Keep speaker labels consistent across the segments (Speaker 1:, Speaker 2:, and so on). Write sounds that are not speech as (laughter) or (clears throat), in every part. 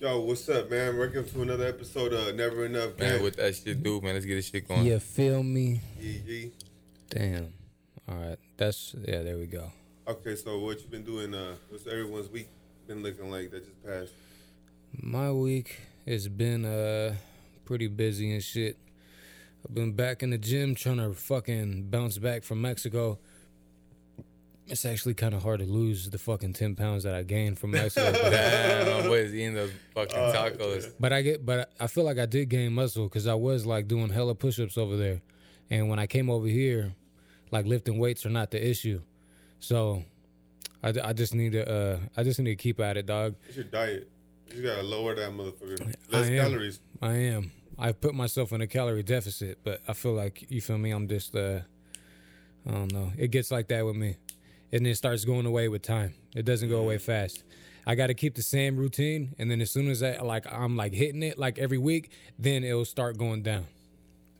Speaker 1: Yo, what's up, man? Welcome to another episode of Never Enough
Speaker 2: Man,
Speaker 1: Gang.
Speaker 2: what that shit do, man? Let's get this shit going.
Speaker 3: You feel me?
Speaker 1: Yee, yee.
Speaker 3: Damn. All right. That's yeah. There we go.
Speaker 1: Okay, so what you been doing? Uh, what's everyone's week been looking like that just passed?
Speaker 3: My week has been uh pretty busy and shit. I've been back in the gym trying to fucking bounce back from Mexico. It's actually kind of hard to lose the fucking ten pounds that I gained from Mexico. (laughs) but,
Speaker 2: Damn, my boy's eating those fucking
Speaker 1: Oh,
Speaker 2: tacos.
Speaker 3: but I get, but I feel like I did gain muscle because I was like doing hella push-ups over there, and when I came over here, like lifting weights are not the issue. So, I, I just need to uh I just need to keep at it, dog.
Speaker 1: What's your diet? You gotta lower that motherfucker. Less
Speaker 3: I am.
Speaker 1: calories.
Speaker 3: I am. I put myself in a calorie deficit, but I feel like you feel me. I'm just uh, I don't know. It gets like that with me, and it starts going away with time. It doesn't go away fast. I got to keep the same routine, and then as soon as I like I'm like hitting it like every week, then it'll start going down.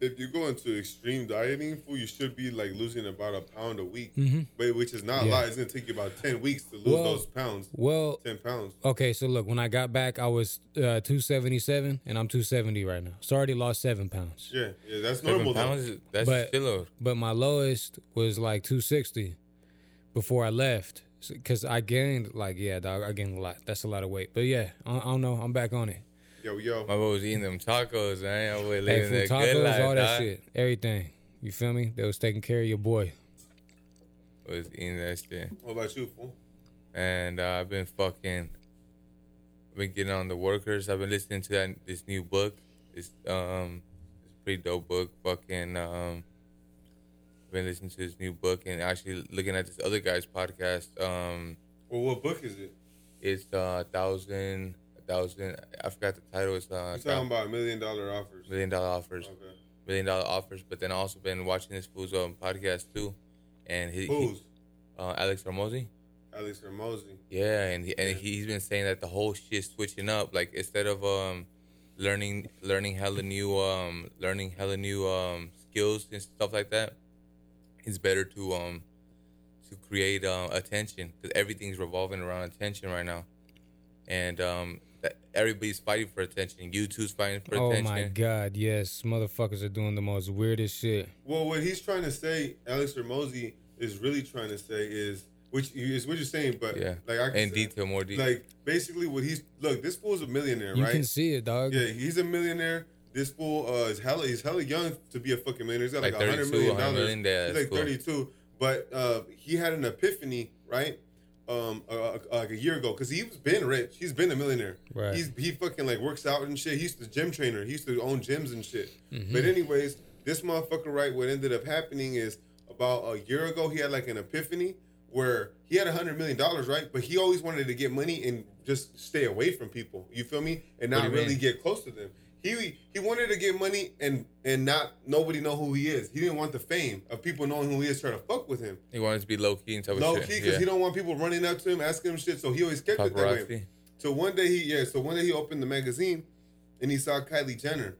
Speaker 1: If you go into extreme dieting, fool, you should be like losing about a pound a week,
Speaker 3: Mhm.
Speaker 1: but which is not a lot. It's gonna take you about ten weeks to lose
Speaker 3: Well-
Speaker 1: those pounds.
Speaker 3: Well,
Speaker 1: Ten pounds.
Speaker 3: okay, so look, when I got back, I was uh, 277, and I'm 270 right now. So I already lost seven pounds.
Speaker 1: Yeah, yeah, that's
Speaker 2: Seven
Speaker 1: normal. Though.
Speaker 2: pounds, that's
Speaker 3: But-
Speaker 2: a shitload.
Speaker 3: but my lowest was like 260 before I left because I gained like yeah dog I gained a lot that's a lot of weight but yeah I, I don't know I'm back on it
Speaker 1: Yo, yo.
Speaker 2: My boy was eating them tacos, man. My boy
Speaker 3: hey
Speaker 2: living
Speaker 3: food
Speaker 2: that
Speaker 3: tacos
Speaker 2: good life,
Speaker 3: all that
Speaker 2: dog.
Speaker 3: shit everything you feel me they was taking care of your boy
Speaker 2: Was eating that shit.
Speaker 1: What about you, fool?
Speaker 2: And uh, I've been fucking, I've been getting on the workers. I've been listening to that this new book. It's um, it's a pretty dope book. Fucking um, I've been listening to this new book and actually looking at this other guy's podcast. Um,
Speaker 1: Well, what book is it?
Speaker 2: it's uh, a thousand, a thousand. I forgot the title. It's uh,
Speaker 1: You're talking about million dollar offers.
Speaker 2: million dollar offers,
Speaker 1: Okay.
Speaker 2: million dollar offers. But then I also been watching this fool's um, podcast too, and he, he
Speaker 1: Who's?
Speaker 2: uh, Alex Hormozi.
Speaker 1: Alex Hormozi.
Speaker 2: Yeah, and he, and he's been saying that the whole shit's switching up. Like instead of um learning learning hella new um learning hella new um skills and stuff like that, it's better to um to create um attention because everything's revolving around attention right now, and um that everybody's fighting for attention. YouTube's fighting for
Speaker 3: oh
Speaker 2: attention.
Speaker 3: Oh my god yes motherfuckers are doing the most weirdest shit
Speaker 1: Well, what he's trying to say, Alex Hormozi is really trying to say is, which is what you're saying, but
Speaker 2: Yeah,
Speaker 1: like I can
Speaker 2: in
Speaker 1: say-
Speaker 2: detail, more detail.
Speaker 1: Like basically, what he's look, this fool's a millionaire,
Speaker 3: you
Speaker 1: right?
Speaker 3: You can see it dog
Speaker 1: yeah, he's a millionaire. This fool uh, is hella, he's hella young to be a fucking millionaire. He's got like,
Speaker 2: Like
Speaker 1: a hundred
Speaker 2: 32,
Speaker 1: million
Speaker 2: 100
Speaker 1: dollars.
Speaker 2: million, yeah,
Speaker 1: he's like
Speaker 2: cool.
Speaker 1: 32, but uh, he had an epiphany, right? Um, uh, uh, like a year ago, because he's been rich. He's been a millionaire.
Speaker 3: Right.
Speaker 1: He's he fucking like works out and shit. He's the gym trainer. He used to own gyms and shit.
Speaker 3: Mm-hmm.
Speaker 1: But anyways, this motherfucker, right? What ended up happening is about a year ago, he had like an epiphany where he had a hundred million dollars, right? But he always wanted to get money and just stay away from people. You feel me? And not really
Speaker 2: mean?
Speaker 1: get close to them. He he wanted to get money and and not nobody know who he is. He didn't want the fame of people knowing who he is, trying to fuck with him.
Speaker 2: he wanted to be low key and type
Speaker 1: Low
Speaker 2: of
Speaker 1: key, because he don't want people running up to him asking him shit. So he always kept it that way. So one day he yeah, so one day he opened the magazine and he saw Kylie Jenner.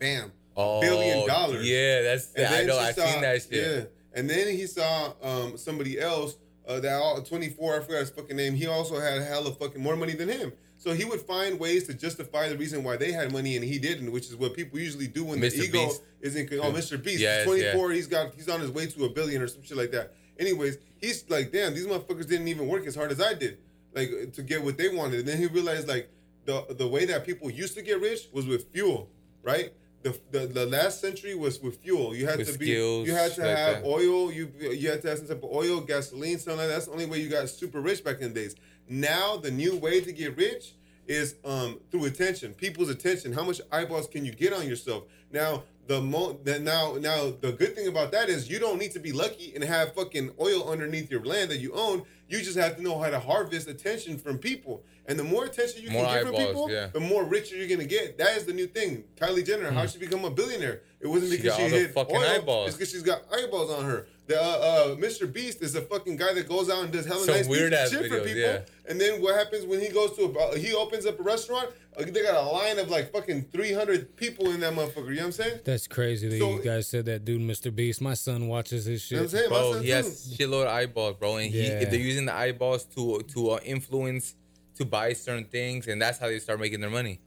Speaker 1: Bam.
Speaker 2: Oh,
Speaker 1: billion dollars.
Speaker 2: Yeah, that's
Speaker 1: And
Speaker 2: I know. I
Speaker 1: saw-
Speaker 2: seen that shit.
Speaker 1: Yeah. And then he saw um, somebody else uh, that all 24, I forgot his fucking name. He also had hella fucking more money than him. So he would find ways to justify the reason why they had money and he didn't, which is what people usually do when the ego
Speaker 2: Beast.
Speaker 1: is in. Oh, Mr. Beast.
Speaker 2: Yes,
Speaker 1: he's 24. He's got. He's on his way to a billion or some shit like that. Anyways, he's like, damn, these motherfuckers didn't even work as hard as I did, like to get what they wanted. And then he realized like the the way that people used to get rich was with fuel, right? The, the, the last century was with fuel. You had
Speaker 2: With
Speaker 1: to be
Speaker 2: skills,
Speaker 1: you had to
Speaker 2: like
Speaker 1: have
Speaker 2: that.
Speaker 1: oil. You you had to have some type of oil, gasoline, something like that. That's the only way you got super rich back in the days. Now the new way to get rich is um through attention, people's attention. How much eyeballs can you get on yourself? Now the mo now now the good thing about that is you don't need to be lucky and have fucking oil underneath your land that you own. You just have to know how to harvest attention from people. And the more attention you
Speaker 2: More
Speaker 1: can get from people,
Speaker 2: yeah.
Speaker 1: the more richer you're gonna get. That is the new thing. Kylie Jenner, how she become a billionaire? It wasn't because she,
Speaker 2: the
Speaker 1: hit
Speaker 2: fucking
Speaker 1: oil.
Speaker 2: eyeballs.
Speaker 1: It's because she's got eyeballs on her. The uh, uh, Mr. Beast is a fucking guy that goes out and does hella
Speaker 2: Some
Speaker 1: nice
Speaker 2: weird ass
Speaker 1: shit for
Speaker 2: videos,
Speaker 1: people.
Speaker 2: yeah.
Speaker 1: And then what happens when he goes to a, uh, he opens up a restaurant? Uh, they got a line of like fucking three hundred people in that motherfucker. You know what I'm saying?
Speaker 3: that's crazy that
Speaker 1: So-
Speaker 3: you guys said that dude Mr. Beast my son watches his
Speaker 1: You know what
Speaker 3: shit
Speaker 1: I'm saying?
Speaker 2: Bro,
Speaker 1: son
Speaker 2: he
Speaker 1: too.
Speaker 2: has shitload of eyeballs, bro, and he
Speaker 3: Yeah.
Speaker 2: they're using the eyeballs to to uh, influence to buy certain things, and that's how they start making their money.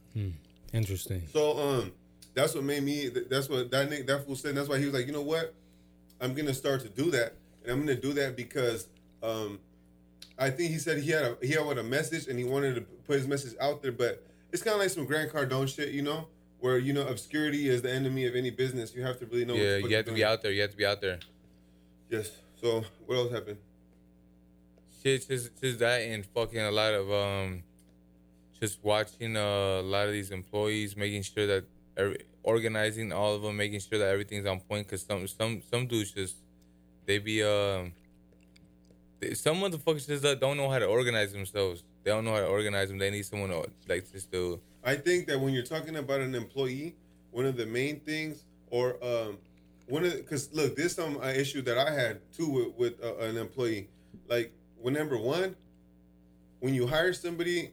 Speaker 3: Interesting.
Speaker 1: So um, that's what made me. That's what that nigga, that fool said. That's why he was like, you know what, I'm gonna start to do that, and I'm gonna do that because um, I think he said he had a he had a message and he wanted to put his message out there, but it's kind of like some Grant Cardone shit, you know, where you know obscurity is the enemy of any business. You have to really know.
Speaker 2: yeah, you have to be out there. You have to be out there.
Speaker 1: Yes. So what else happened?
Speaker 2: Shit, just just that and fucking a lot of um, just watching uh, a lot of these employees, making sure that every, organizing all of them, making sure that everything's on point. Cause some some some dudes just they be um, they, some motherfuckers just uh, don't know how to organize themselves. They don't know how to organize them. They need someone to, like just to
Speaker 1: I think that when you're talking about an employee, one of the main things, or um, one of because look, this some uh, issue that I had too with, with uh, an employee. Like, when number one, when you hire somebody,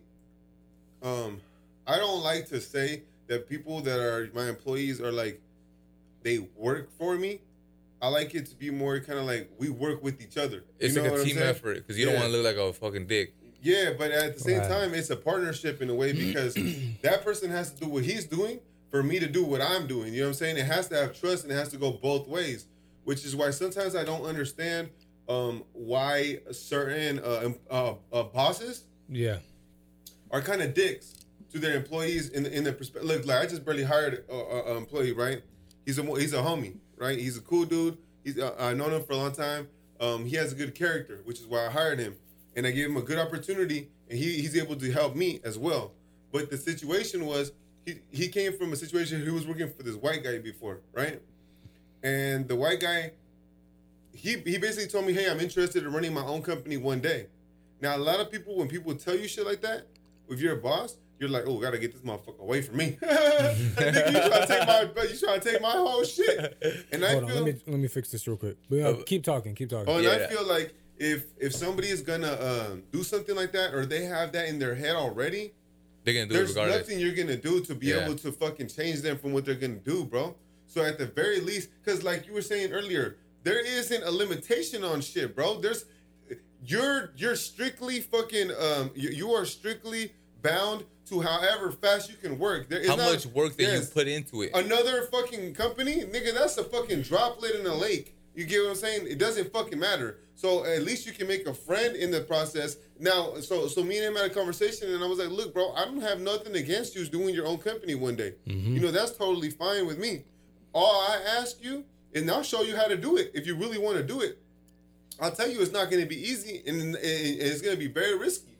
Speaker 1: um, I don't like to say that people that are my employees are like they work for me. I like it to be more kind of like we work with each other.
Speaker 2: it's
Speaker 1: you know
Speaker 2: like
Speaker 1: what
Speaker 2: a
Speaker 1: I'm
Speaker 2: team effort because you don't want to look like a fucking dick.
Speaker 1: Yeah, but at the same
Speaker 3: Right.
Speaker 1: time, it's a partnership in a way because (clears throat) that person has to do what he's doing for me to do what I'm doing. You know what I'm saying? It has to have trust and it has to go both ways, which is why sometimes I don't understand um, why certain uh, uh, uh, bosses
Speaker 3: Yeah.
Speaker 1: are kind of dicks to their employees in the, in the perspective. Look, like I just barely hired an employee, right? He's a he's a homie, right? He's a cool dude. He's uh, I known him for a long time. Um, he has a good character, which is why I hired him, and I gave him a good opportunity, and he, he's able to help me as well. But the situation was he he came from a situation he was working for this white guy before, right? And the white guy, he he basically told me, "Hey, I'm interested in running my own company one day." Now, a lot of people, when people tell you shit like that, if you're a boss, you're like, "Oh, gotta get this motherfucker away from me." (laughs) Nigga, you trying to take my, you trying to take my whole shit. And I
Speaker 3: Hold on.
Speaker 1: feel,
Speaker 3: Let me let me fix this real quick. But, uh, keep talking. Keep talking.
Speaker 1: oh, and I
Speaker 2: Yeah.
Speaker 1: feel like if if somebody is gonna um, do something like that, or they have that in their head already,
Speaker 2: They're gonna do it
Speaker 1: there's
Speaker 2: regardless.
Speaker 1: nothing you're gonna do to be
Speaker 2: Yeah.
Speaker 1: able to fucking change them from what they're gonna do, bro. So at the very least, because like you were saying earlier, there isn't a limitation on shit, bro. There's you're you're strictly fucking um you, you are strictly bound to however fast you can work. There is
Speaker 2: How
Speaker 1: not-
Speaker 2: much work that
Speaker 1: yes.
Speaker 2: you put into it?
Speaker 1: Another fucking company, nigga, that's a fucking droplet in a lake. You get what I'm saying? It doesn't fucking matter. So at least you can make a friend in the process. Now, so so me and him had a conversation, and I was like, "Look, bro, I don't have nothing against you doing your own company one day. Mm-hmm. You know, that's totally fine with me. All I ask you, and I'll show you how to do it if you really want to do it. I'll tell you, it's not going to be easy, and, and it's going to be very risky.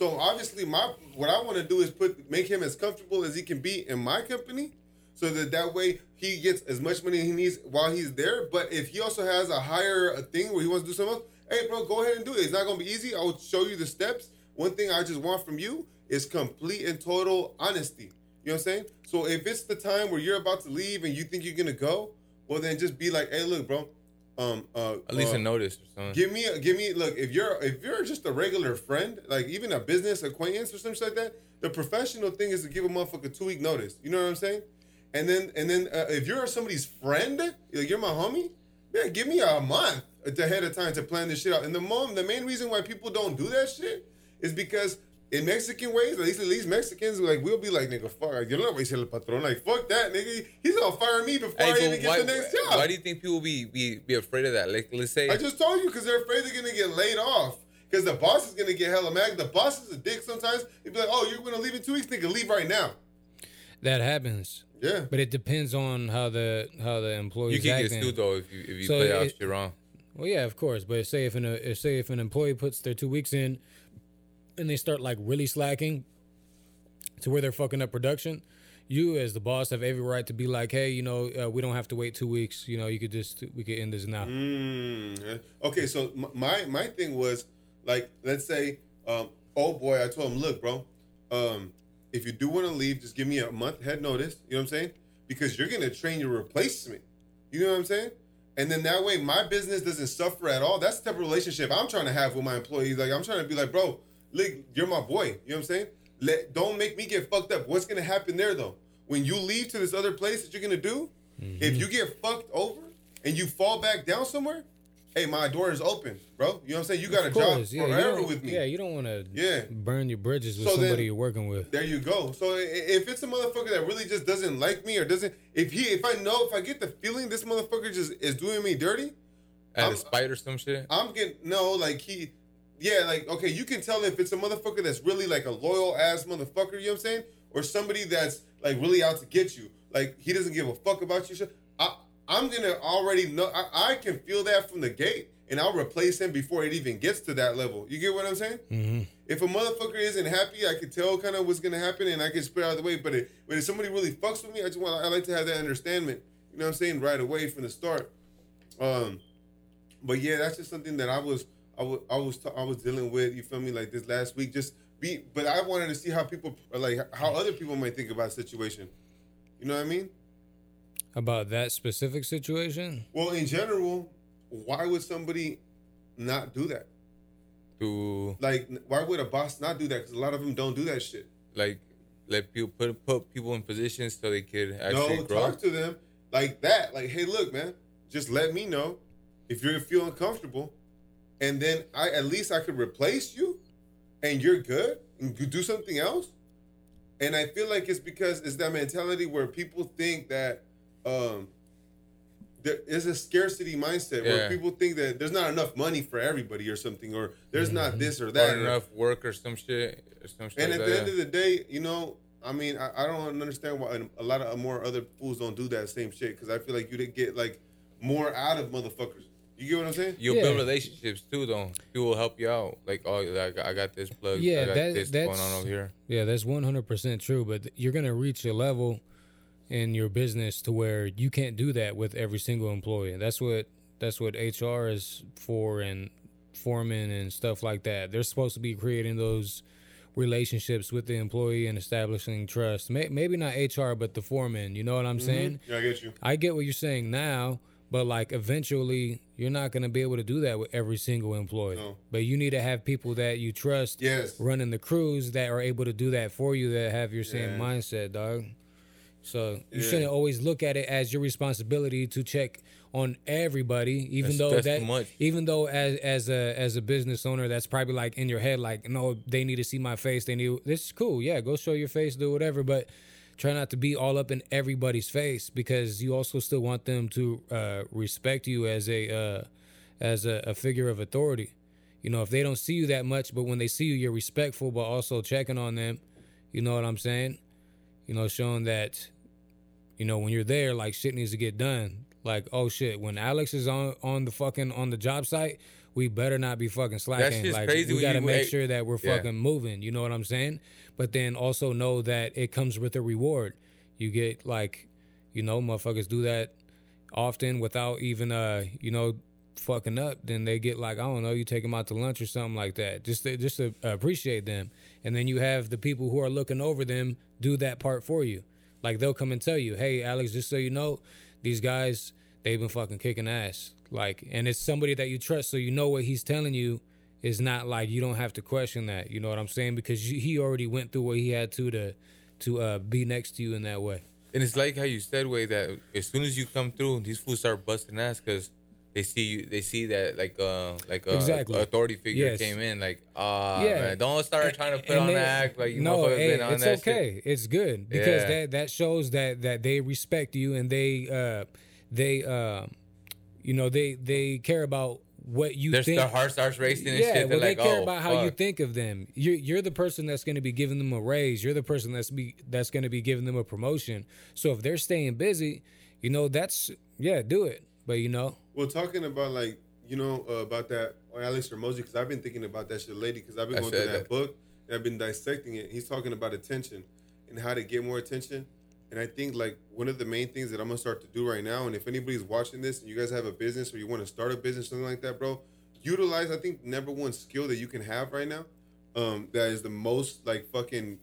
Speaker 1: So obviously, my what I want to do is put make him as comfortable as he can be in my company, so that that way he gets as much money he needs while he's there. But if he also has a higher uh, thing where he wants to do something else, hey, bro, go ahead and do it. It's not to be easy. I will show you the steps. One thing I just want from you is complete and total honesty. You know what I'm saying? So if it's the time where you're about to leave and you think you're gonna go, well then just be like, hey, look, bro. Um, uh,
Speaker 2: At least
Speaker 1: uh,
Speaker 2: a notice or something.
Speaker 1: Give me, give me. Look, if you're if you're just a regular friend, like even a business acquaintance or something like that, the professional thing is to give a motherfucker two week notice. You know what I'm saying? And then and then uh, if you're somebody's friend, like you're my homie, yeah, give me a month ahead of time to plan this shit out. And the mom, the main reason why people don't do that shit is because in Mexican ways, at least at least Mexicans, like we'll be like, nigga, fuck, yo no le voy a decir al patrón, like fuck that, nigga, he's gonna fire me before
Speaker 2: Hey,
Speaker 1: I
Speaker 2: so
Speaker 1: even get the next job.
Speaker 2: why do you think people be, be be afraid of that? Like, let's say
Speaker 1: I just told you because they're afraid they're gonna get laid off. Because the boss is gonna get hella mad. The boss is a dick sometimes. He'd be like, "Oh, you're gonna leave in two weeks, nigga. Leave right now."
Speaker 3: That happens,
Speaker 1: Yeah.
Speaker 3: but it depends on how the how the employee.
Speaker 2: you can get sued though if you if you
Speaker 3: So
Speaker 2: play out
Speaker 3: it-
Speaker 2: shit wrong.
Speaker 3: Well, yeah, of course. But say if an uh, say if an employee puts their two weeks in, and they start like really slacking, to where they're fucking up production, you as the boss have every right to be like, hey, you know, uh, we don't have to wait two weeks. You know, you could just we could end this now.
Speaker 1: Mm. Okay, so my my thing was like, let's say, um, oh boy, I told him, look, bro, um, if you do want to leave, just give me a month head notice. You know what I'm saying? Because you're gonna train your replacement. You know what I'm saying? And then that way, my business doesn't suffer at all. That's the type of relationship I'm trying to have with my employees. Like I'm trying to be like, bro, look, you're my boy. You know what I'm saying? Let don't make me get fucked up. What's gonna happen there though? When you leave to this other place that you're gonna do, if mm-hmm. you get fucked over and you fall back down somewhere, hey, my door is open, bro. You know what I'm saying? You got a
Speaker 3: Of
Speaker 1: job
Speaker 3: yeah, you
Speaker 1: forever
Speaker 3: don't-
Speaker 1: with me.
Speaker 3: Yeah, you don't want to
Speaker 1: Yeah.
Speaker 3: burn your bridges with
Speaker 1: So then-
Speaker 3: somebody you're working with.
Speaker 1: There you go. So if it's a motherfucker that really just doesn't like me or doesn't, if he, if I know, if I get the feeling this motherfucker just is doing me dirty,
Speaker 2: Out
Speaker 1: I'm-
Speaker 2: of spite or some shit.
Speaker 1: I'm getting no, like he, yeah, like okay, you can tell if it's a motherfucker that's really like a loyal ass motherfucker. You know what I'm saying? Or somebody that's like really out to get you. Like he doesn't give a fuck about you. I, I'm gonna already know. I, I can feel that from the gate, and I'll replace him before it even gets to that level. You get what I'm saying?
Speaker 3: hmm
Speaker 1: If a motherfucker isn't happy, I can tell kind of what's gonna happen, and I can spit out of the way. But, it, but if somebody really fucks with me, I just want I like to have that understanding. You know what I'm saying? Right away from the start. Um, but yeah, that's just something that I was I was I was I was dealing with. You feel me? Like this last week, just be. But I wanted to see how people like how other people might think about the situation. You know what I mean?
Speaker 3: About that specific situation,
Speaker 1: Well, in general, why would somebody not do that?
Speaker 2: To
Speaker 1: Like, why would a boss not do that? Because a lot of them don't do that shit.
Speaker 2: like let people put put people in positions so they could actually
Speaker 1: no,
Speaker 2: grow.
Speaker 1: talk to them like that. Like, hey, look, man, just let me know if you're feeling comfortable, and then I at least I could replace you, and you're good, and you do something else. And I feel like it's because it's that mentality where people think that um, there is a scarcity mindset
Speaker 2: Yeah.
Speaker 1: where people think that there's not enough money for everybody or something, or there's not this or that. Or-
Speaker 2: enough work or some shit or some shit.
Speaker 1: and
Speaker 2: like
Speaker 1: at the
Speaker 2: that.
Speaker 1: end of the day, you know, I mean, I, I don't understand why a lot of more other fools don't do that same shit because I feel like you did get like more out of motherfuckers. You get what I'm saying?
Speaker 2: You'll
Speaker 3: Yeah.
Speaker 2: build relationships too, though. People will help you out. Like, oh, like I got this plug.
Speaker 3: Yeah,
Speaker 2: I got
Speaker 3: that-
Speaker 2: this going on over here.
Speaker 3: yeah, that's one hundred percent true. But you're gonna reach a level in your business to where you can't do that with every single employee. That's what that's what HR is for, and foreman and stuff like that. They're supposed to be creating those relationships with the employee and establishing trust. May, maybe not HR, but the foreman. You know what I'm mm-hmm. saying?
Speaker 1: Yeah, I get you.
Speaker 3: I get what you're saying now, but like eventually you're not going to be able to do that with every single employee.
Speaker 1: No.
Speaker 3: But you need to have people that you trust
Speaker 1: Yes.
Speaker 3: running the crews that are able to do that for you that have your same
Speaker 1: Yeah.
Speaker 3: mindset, dog. So you
Speaker 1: Yeah.
Speaker 3: shouldn't always look at it as your responsibility to check on everybody, even
Speaker 2: That's-
Speaker 3: though
Speaker 2: that's
Speaker 3: that
Speaker 2: too much.
Speaker 3: even though as as a as a business owner, that's probably like in your head, like, no, they need to see my face. They need this is cool, yeah, go show your face, do whatever, but try not to be all up in everybody's face because you also still want them to uh, respect you as a uh, as a, a figure of authority. You know, if they don't see you that much, but when they see you, you're respectful, but also checking on them. You know what I'm saying? You know, showing that, you know, when you're there, like shit needs to get done. Like, oh shit, when Alex is on on the fucking on the job site, we better not be fucking slacking. like,
Speaker 2: crazy
Speaker 3: we gotta make sure that we're
Speaker 2: yeah.
Speaker 3: fucking moving. You know what I'm saying? But then also know that it comes with a reward. You get like, you know, motherfuckers do that often without even uh, you know, fucking up. Then they get like, I don't know, you take them out to lunch or something like that, just to, just to appreciate them. And then you have the people who are looking over them do that part for you. Like they'll come and tell you, hey, Alex, just so you know, these guys they've been fucking kicking ass. Like, and it's somebody that you trust, so you know what he's telling you is not like you don't have to question that. You know what I'm saying? Because you, he already went through what he had to to to uh, be next to you in that way.
Speaker 2: And it's like how you said, way that as soon as you come through, these fools start busting ass because they see you. They see that like uh like a
Speaker 3: Exactly.
Speaker 2: authority figure
Speaker 3: Yes.
Speaker 2: came in. Like ah
Speaker 3: Yeah.
Speaker 2: man, don't start trying to put on
Speaker 3: they-
Speaker 2: act like you
Speaker 3: no, hey, it's okay.
Speaker 2: shit.
Speaker 3: It's good because
Speaker 2: Yeah.
Speaker 3: that that shows that that they respect you and they uh they uh you know they they care about what you
Speaker 2: Their,
Speaker 3: think.
Speaker 2: their heart starts racing and
Speaker 3: yeah,
Speaker 2: shit. They're
Speaker 3: well,
Speaker 2: like,
Speaker 3: they care
Speaker 2: oh,
Speaker 3: about how you think of them. You're you're the person that's going to be giving them a raise. You're the person that's be that's going to be giving them a promotion. So if they're staying busy, you know that's yeah, do it. But you know,
Speaker 1: Well, talking about like you know uh, about that or Alex Hormozi because I've been thinking about that shit lately because I've been
Speaker 2: I
Speaker 1: going through that,
Speaker 2: that.
Speaker 1: book and I've been dissecting it. He's talking about attention and how to get more attention. And I think like one of the main things that I'm gonna start to do right now, and if anybody's watching this and you guys have a business or you want to start a business something like that, bro, utilize I think number one skill that you can have right now, um, that is the most like fucking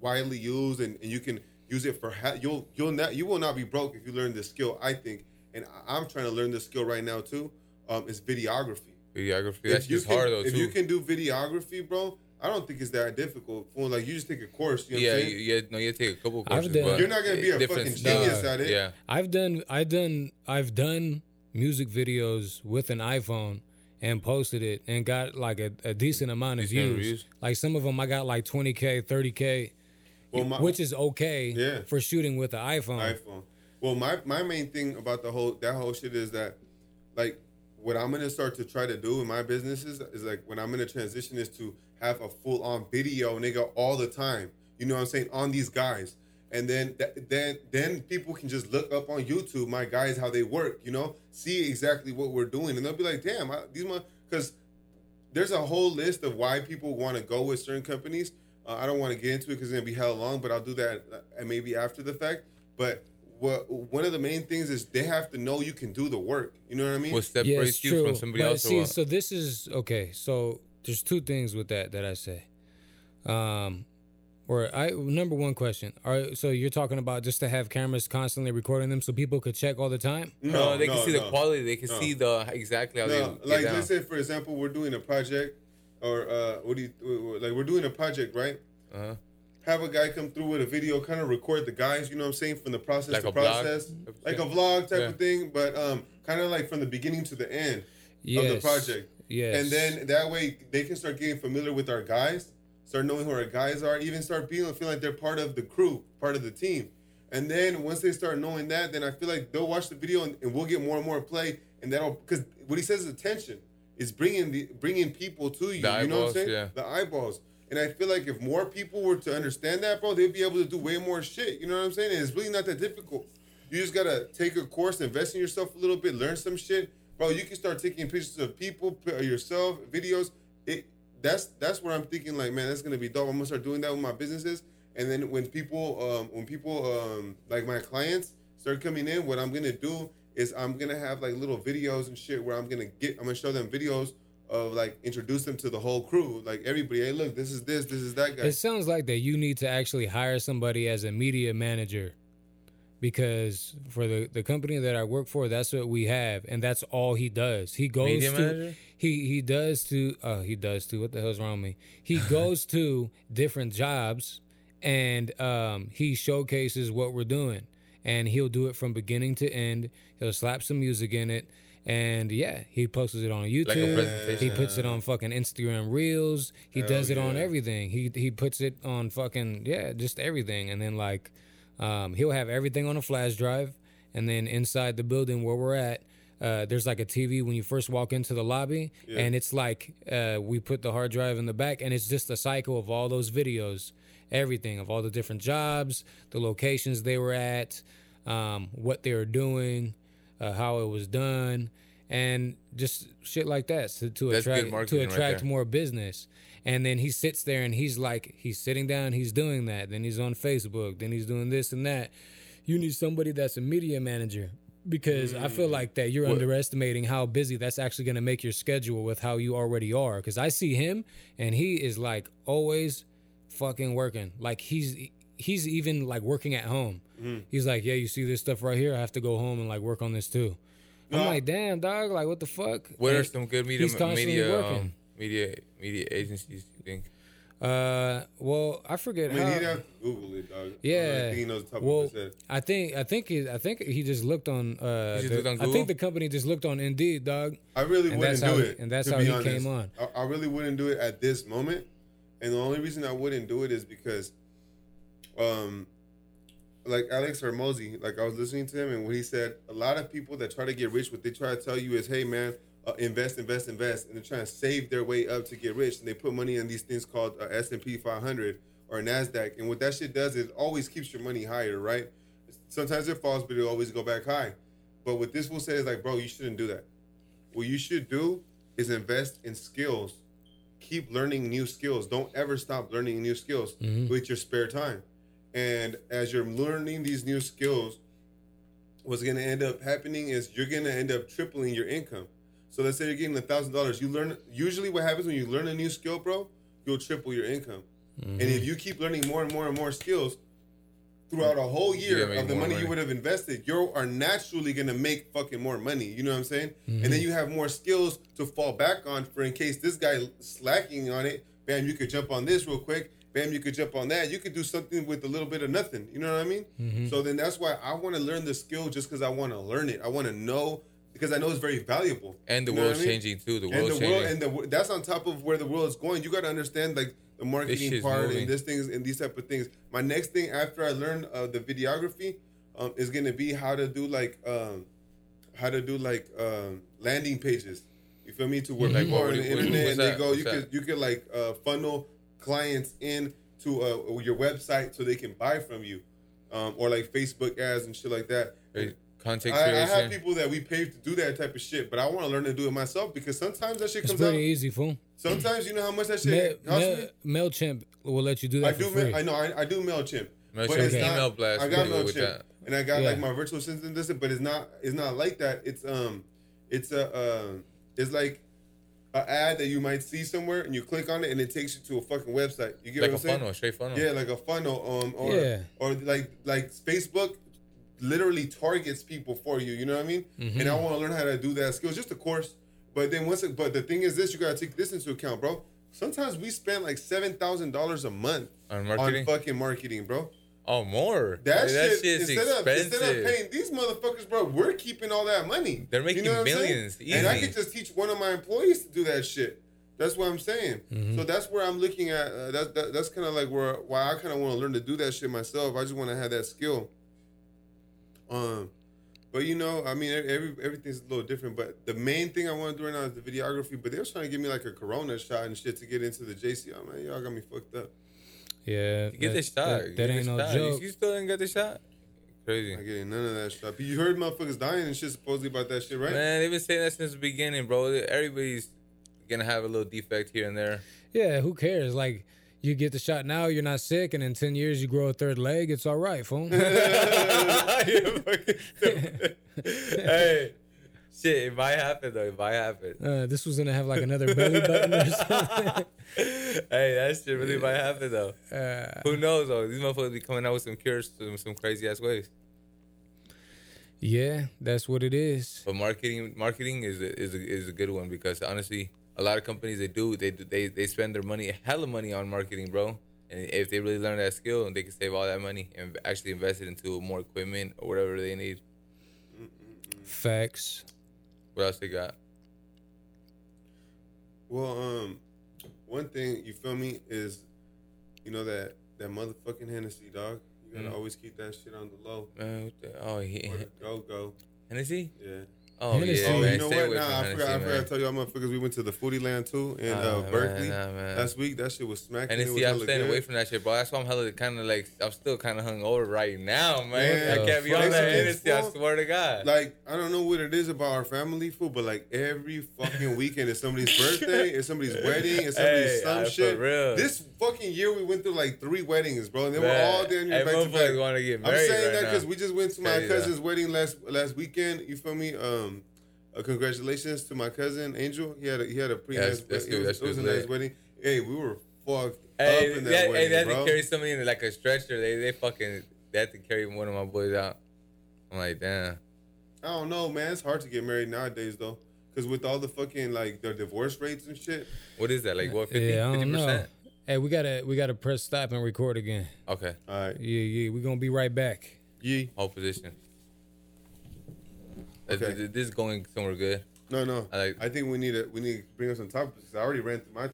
Speaker 1: widely used and, and you can use it for ha- you'll you'll not you will not be broke if you learn this skill. I think, and I'm trying to learn this skill right now too. Um, is videography.
Speaker 2: Videography.
Speaker 1: If
Speaker 2: That's
Speaker 1: you
Speaker 2: just
Speaker 1: can-
Speaker 2: hard though
Speaker 1: If
Speaker 2: too.
Speaker 1: you can do videography, bro, I don't think it's that difficult. Well, like you just take a course. You know
Speaker 2: yeah,
Speaker 1: what I'm
Speaker 2: you, yeah, no, you take a couple
Speaker 3: I've
Speaker 2: courses.
Speaker 3: done-
Speaker 2: but
Speaker 1: You're not gonna be a fucking
Speaker 2: stuff.
Speaker 1: genius at it.
Speaker 2: Yeah,
Speaker 3: I've done I've done I've done music videos with an iPhone and posted it and got like a, a decent amount of
Speaker 2: Decent
Speaker 3: views. Like some of them, I got like 20k, 30k,
Speaker 1: Well, my-
Speaker 3: which is okay
Speaker 1: Yeah.
Speaker 3: for shooting with the iPhone.
Speaker 1: iPhone. Well, my my main thing about the whole that whole shit is that, like, what I'm gonna start to try to do in my businesses is like when I'm gonna transition is to have a full on video nigga all the time. You know what I'm saying on these guys, and then that, then then people can just look up on YouTube my guys how they work. You know, see exactly what we're doing, and they'll be like, damn, I, these my because there's a whole list of why people want to go with certain companies. Uh, I don't want to get into it because it's gonna be hell long, but I'll do that uh, maybe after the fact. But what one of the main things is they have to know you can do the work. You know what I mean?
Speaker 2: What
Speaker 3: Yeah,
Speaker 2: separates
Speaker 3: it's
Speaker 2: you
Speaker 3: true.
Speaker 2: from somebody
Speaker 3: but
Speaker 2: else?
Speaker 3: see,
Speaker 2: or what?
Speaker 3: so this is okay. So there's two things with that that I say. Um, or I number one question. All right, so you're talking about just to have cameras constantly recording them so people could check all the time.
Speaker 2: no, they can see the quality. They can
Speaker 1: No.
Speaker 2: see the exactly how
Speaker 1: No,
Speaker 2: they
Speaker 1: like
Speaker 2: down.
Speaker 1: let's say for example, we're doing a project, or uh, what do you like? We're doing a project, right?
Speaker 2: uh-huh.
Speaker 1: Have a guy come through with a video, kind of record the guys. You know what I'm saying? From the process
Speaker 2: Like
Speaker 1: to
Speaker 2: a
Speaker 1: process,
Speaker 2: of
Speaker 1: like a vlog type
Speaker 2: Yeah.
Speaker 1: of thing, but um, kind of like from the beginning to the end.
Speaker 3: Yes.
Speaker 1: of the project.
Speaker 3: Yes.
Speaker 1: And then that way they can start getting familiar with our guys, start knowing who our guys are, even start feeling feel like they're part of the crew, part of the team. And then once they start knowing that, then I feel like they'll watch the video and, and we'll get more and more play. And that'll because what he says is attention is bringing the bringing people to you.
Speaker 2: The
Speaker 1: you know what I'm
Speaker 2: eyeballs,
Speaker 1: saying?
Speaker 2: yeah.
Speaker 1: The eyeballs. And I feel like if more people were to understand that, bro, they'd be able to do way more shit. You know what I'm saying? And it's really not that difficult. You just gotta take a course, invest in yourself a little bit, learn some shit, bro. You can start taking pictures of people, yourself, videos. It that's that's where I'm thinking like, man, that's gonna be dope. I'm gonna start doing that with my businesses. And then when people, um, when people, um, like my clients start coming in, what I'm gonna do is I'm gonna have like little videos and shit where I'm gonna get, I'm gonna show them videos of like introduce them to the whole crew, like everybody. Hey, look, this is this, this is that guy.
Speaker 3: It sounds like that you need to actually hire somebody as a media manager because for the, the company that I work for, that's what we have, and that's all he does. He goes
Speaker 2: Media
Speaker 3: to
Speaker 2: manager?
Speaker 3: he he does to uh he does to what the hell's wrong with me? He (laughs) goes to different jobs and um he showcases what we're doing, and he'll do it from beginning to end. He'll slap some music in it. And yeah, he posts it on YouTube.
Speaker 2: presentation.
Speaker 3: he puts it on fucking Instagram Reels. He
Speaker 1: Hell
Speaker 3: does it on everything. He he puts it on fucking yeah, just everything. And then like, um, he'll have everything on a flash drive. And then inside the building where we're at, uh, there's like a TV when you first walk into the lobby, and it's like uh, we put the hard drive in the back, and it's just a cycle of all those videos, everything of all the different jobs, the locations they were at, um, what they were doing, uh, how it was done, and just shit like that to, to attract to
Speaker 2: marketing right
Speaker 3: attract more business. And then he sits there and he's like, he's sitting down, he's doing that. Then he's on Facebook, then he's doing this and that. You need somebody that's a media manager because I feel like that you're underestimating how busy that's actually going to make your schedule with how you already are. Because I see him and he is like always fucking working. Like he's he's even like working at home. He's like, yeah, you see this stuff right here. I have to go home and like work on this too. I'm like, damn, dog. Like, what the fuck?
Speaker 2: What are some good media
Speaker 3: he's
Speaker 2: media um, media media agencies? You think?
Speaker 3: Uh, well, I forget
Speaker 1: I mean,
Speaker 3: how.
Speaker 1: he'd have to Google it, dog.
Speaker 3: Yeah.
Speaker 1: I think he knows the
Speaker 3: well,
Speaker 1: of his head.
Speaker 3: I think I think he, I think he just looked on. Uh,
Speaker 2: He just
Speaker 3: the-
Speaker 2: looked on
Speaker 3: I think the company just looked on Indeed, dog.
Speaker 1: I really wouldn't do
Speaker 3: he-
Speaker 1: it.
Speaker 3: and that's how he
Speaker 1: honest.
Speaker 3: came on.
Speaker 1: I, I really wouldn't do it at this moment, and the only reason I wouldn't do it is because, um, like Alex Hormozi, like I was listening to him, and what he said, a lot of people that try to get rich, what they try to tell you is, hey man, uh, invest, invest, invest, and they're trying to save their way up to get rich, and they put money in these things called uh, S and P 500 or Nasdaq, and what that shit does is it always keeps your money higher, right? Sometimes it falls, but it always go back high. But what this will say is like, bro, you shouldn't do that. What you should do is invest in skills. Keep learning new skills. Don't ever stop learning new skills with your spare time. And as you're learning these new skills, what's going to end up happening is you're going to end up tripling your income. So let's say you're getting a thousand dollars. You learn. Usually, what happens when you learn a new skill, bro, you'll triple your income. And mm-hmm. if you keep learning more and more and more skills throughout a whole year of the
Speaker 2: more
Speaker 1: money, you would have invested, you are naturally gonna make fucking more money. You know what I'm saying? And then mm-hmm. you have more skills to fall back on for in case this guy slacking on it. Bam, you could jump on this real quick. Bam, you could jump on that. You could do something with a little bit of nothing. You know what I mean? So then that's why I want to learn the skill just because I want to learn it. I want to know because I know it's very valuable.
Speaker 2: And the
Speaker 1: You know
Speaker 2: world's
Speaker 1: I mean?
Speaker 2: changing too. The
Speaker 1: and
Speaker 2: world's
Speaker 1: the
Speaker 2: changing.
Speaker 1: world and the that's on top of where the world is going. You got to understand like the marketing part
Speaker 2: moving.
Speaker 1: and this things and these type of things. My next thing after I learn uh, the videography um, is gonna be how to do like um, how to do like um, landing pages. You feel me? To where
Speaker 2: Like
Speaker 1: people are on the internet and they go, you could you could like uh, funnel clients in to uh, your website so they can buy from you, um, or like Facebook ads and shit like that.
Speaker 2: Right. Content
Speaker 1: I, I have people that we pay to do that type of shit, but I want to learn to do it myself because sometimes that shit
Speaker 3: It's
Speaker 1: comes
Speaker 3: pretty
Speaker 1: out.
Speaker 3: easy, fool.
Speaker 1: Sometimes you know how much that
Speaker 3: Mail,
Speaker 1: shit costs
Speaker 3: Mail,
Speaker 1: me.
Speaker 3: Mailchimp will let you do that
Speaker 1: I
Speaker 3: for
Speaker 1: do.
Speaker 3: free.
Speaker 1: Ma- I know. I, I do Mailchimp.
Speaker 2: Mailchimp
Speaker 1: but it's
Speaker 2: email blast
Speaker 1: I got
Speaker 2: pretty with
Speaker 1: Mailchimp,
Speaker 2: that.
Speaker 1: and I got
Speaker 3: Yeah.
Speaker 1: like my virtual assistant. This, but it's not. It's not like that. It's um. It's a. Uh, it's like an ad that you might see somewhere, and you click on it, and it takes you to a fucking website. You get
Speaker 2: like
Speaker 1: what
Speaker 2: a
Speaker 1: I'm saying?
Speaker 2: funnel, straight funnel.
Speaker 1: Yeah, like a funnel, um, or
Speaker 3: Yeah.
Speaker 1: or like like Facebook literally targets people for you. You know what I mean?
Speaker 3: Mm-hmm.
Speaker 1: And I want to learn how to do that skill. It's just a course, but then once, it, but the thing is this: you gotta take this into account, bro. Sometimes we spend like seven thousand dollars a month
Speaker 2: On marketing?
Speaker 1: on fucking marketing, bro.
Speaker 2: Oh, more.
Speaker 1: That, shit,
Speaker 2: shit's
Speaker 1: instead of instead of paying these motherfuckers, bro, we're keeping all that money.
Speaker 2: They're making
Speaker 1: I'm saying?
Speaker 2: millions,
Speaker 1: And I could just teach one of my employees to do that shit. That's what I'm saying.
Speaker 2: Mm-hmm.
Speaker 1: So that's where I'm looking at. Uh, that, that that's kind of like where why I kind of want to learn to do that shit myself. I just want to have that skill. Um, but you know, I mean, every everything's a little different. But the main thing I want to do right now is the videography. But they was trying to give me like a Corona shot and shit to get into the JC. I'm like, y'all got me fucked up.
Speaker 3: Yeah,
Speaker 2: You get
Speaker 3: that,
Speaker 2: the shot.
Speaker 3: That,
Speaker 2: You
Speaker 3: that ain't no
Speaker 2: shot.
Speaker 3: joke.
Speaker 2: You still didn't get the shot? Crazy.
Speaker 1: I get none of that shit. But you heard motherfuckers dying and shit supposedly about that shit, right?
Speaker 2: Man, they've been saying that since the beginning, bro. Everybody's gonna have a little defect here and there.
Speaker 3: Yeah, who cares? Like, you get the shot now, you're not sick, and in ten years you grow a third leg. It's all right, fool. (laughs) (laughs)
Speaker 2: You're fucking stupid. (laughs) hey, shit, it might happen though. It might happen.
Speaker 3: Uh, this was gonna have like another belly button or something. (laughs)
Speaker 2: hey, that shit really might happen though.
Speaker 3: Uh,
Speaker 2: Who knows though? These motherfuckers be coming out with some cures, some, some crazy ass ways.
Speaker 3: yeah, that's what it is.
Speaker 2: But marketing, marketing is a, is a, is a good one because honestly, a lot of companies they do they do- they they spend their money, a hella money on marketing, bro. And if they really learn that skill, they can save all that money and actually invest it into more equipment or whatever they need.
Speaker 3: Facts.
Speaker 2: What else they got?
Speaker 1: Well, um, one thing you feel me is, you know that that motherfucking Hennessy dog. You gotta
Speaker 2: Mm.
Speaker 1: always keep that shit on the low.
Speaker 2: Man, oh,
Speaker 1: Or the go go.
Speaker 2: Hennessy?
Speaker 1: Yeah.
Speaker 2: Oh
Speaker 3: Hennessy.
Speaker 2: yeah,
Speaker 1: Oh, you know
Speaker 2: Stay
Speaker 1: what?
Speaker 2: away
Speaker 1: Nah,
Speaker 2: from
Speaker 1: I
Speaker 2: Hennessy,
Speaker 1: forgot. I forgot
Speaker 2: man.
Speaker 1: to tell y'all, motherfuckers. We went to the Foodie Land too in
Speaker 2: Nah,
Speaker 1: uh,
Speaker 2: man,
Speaker 1: Berkeley
Speaker 2: nah, man.
Speaker 1: last week. That shit was smacking. And was
Speaker 2: Hennessy, I'm staying
Speaker 1: good.
Speaker 2: away from that shit, bro. That's why I'm hella kind of like I'm still kind of hungover right now, man.
Speaker 1: Man,
Speaker 2: I can't be
Speaker 3: fuck
Speaker 2: on that
Speaker 1: that.
Speaker 2: Hennessy. I
Speaker 1: Fool.
Speaker 2: swear to God.
Speaker 1: Like I don't know what it is about our family food, but like every fucking weekend is somebody's birthday, it's somebody's (laughs) wedding, it's somebody's
Speaker 2: Hey,
Speaker 1: some
Speaker 2: uh, for
Speaker 1: shit.
Speaker 2: real.
Speaker 1: This fucking year we went through like three weddings, bro, and they were
Speaker 2: Man,
Speaker 1: all damn near
Speaker 2: hey,
Speaker 1: back to
Speaker 2: motherfuckers
Speaker 1: back.
Speaker 2: want to get
Speaker 1: I'm saying
Speaker 2: right
Speaker 1: that because we just went to my cousin's wedding last last weekend. You feel me? Um, uh, congratulations to my cousin Angel. He had a, he had a pretty
Speaker 2: That's-
Speaker 1: nice.
Speaker 2: that's
Speaker 1: it
Speaker 2: good,
Speaker 1: was,
Speaker 2: that's
Speaker 1: it was a nice wedding. Hey, we were fucked
Speaker 2: Hey,
Speaker 1: up in that
Speaker 2: that, hey,
Speaker 1: wedding,
Speaker 2: they had
Speaker 1: bro.
Speaker 2: to carry somebody in like a stretcher. They they fucking they had to carry one of my boys out. I'm like, damn.
Speaker 1: I don't know, man. It's hard to get married nowadays though, because with all the fucking like the divorce rates and shit.
Speaker 2: What is that? Like what? 50
Speaker 3: yeah, I don't know.
Speaker 2: percent?
Speaker 3: Hey, we gotta we gotta press stop and record again.
Speaker 2: Okay,
Speaker 1: All right,
Speaker 3: Yeah, yeah, we're gonna be right back.
Speaker 1: yee.
Speaker 2: hold position.
Speaker 1: Okay.
Speaker 2: th- th- This is going somewhere good.
Speaker 1: No, no.
Speaker 2: I like-
Speaker 1: I think we need to we need to bring up some topics. I already ran through my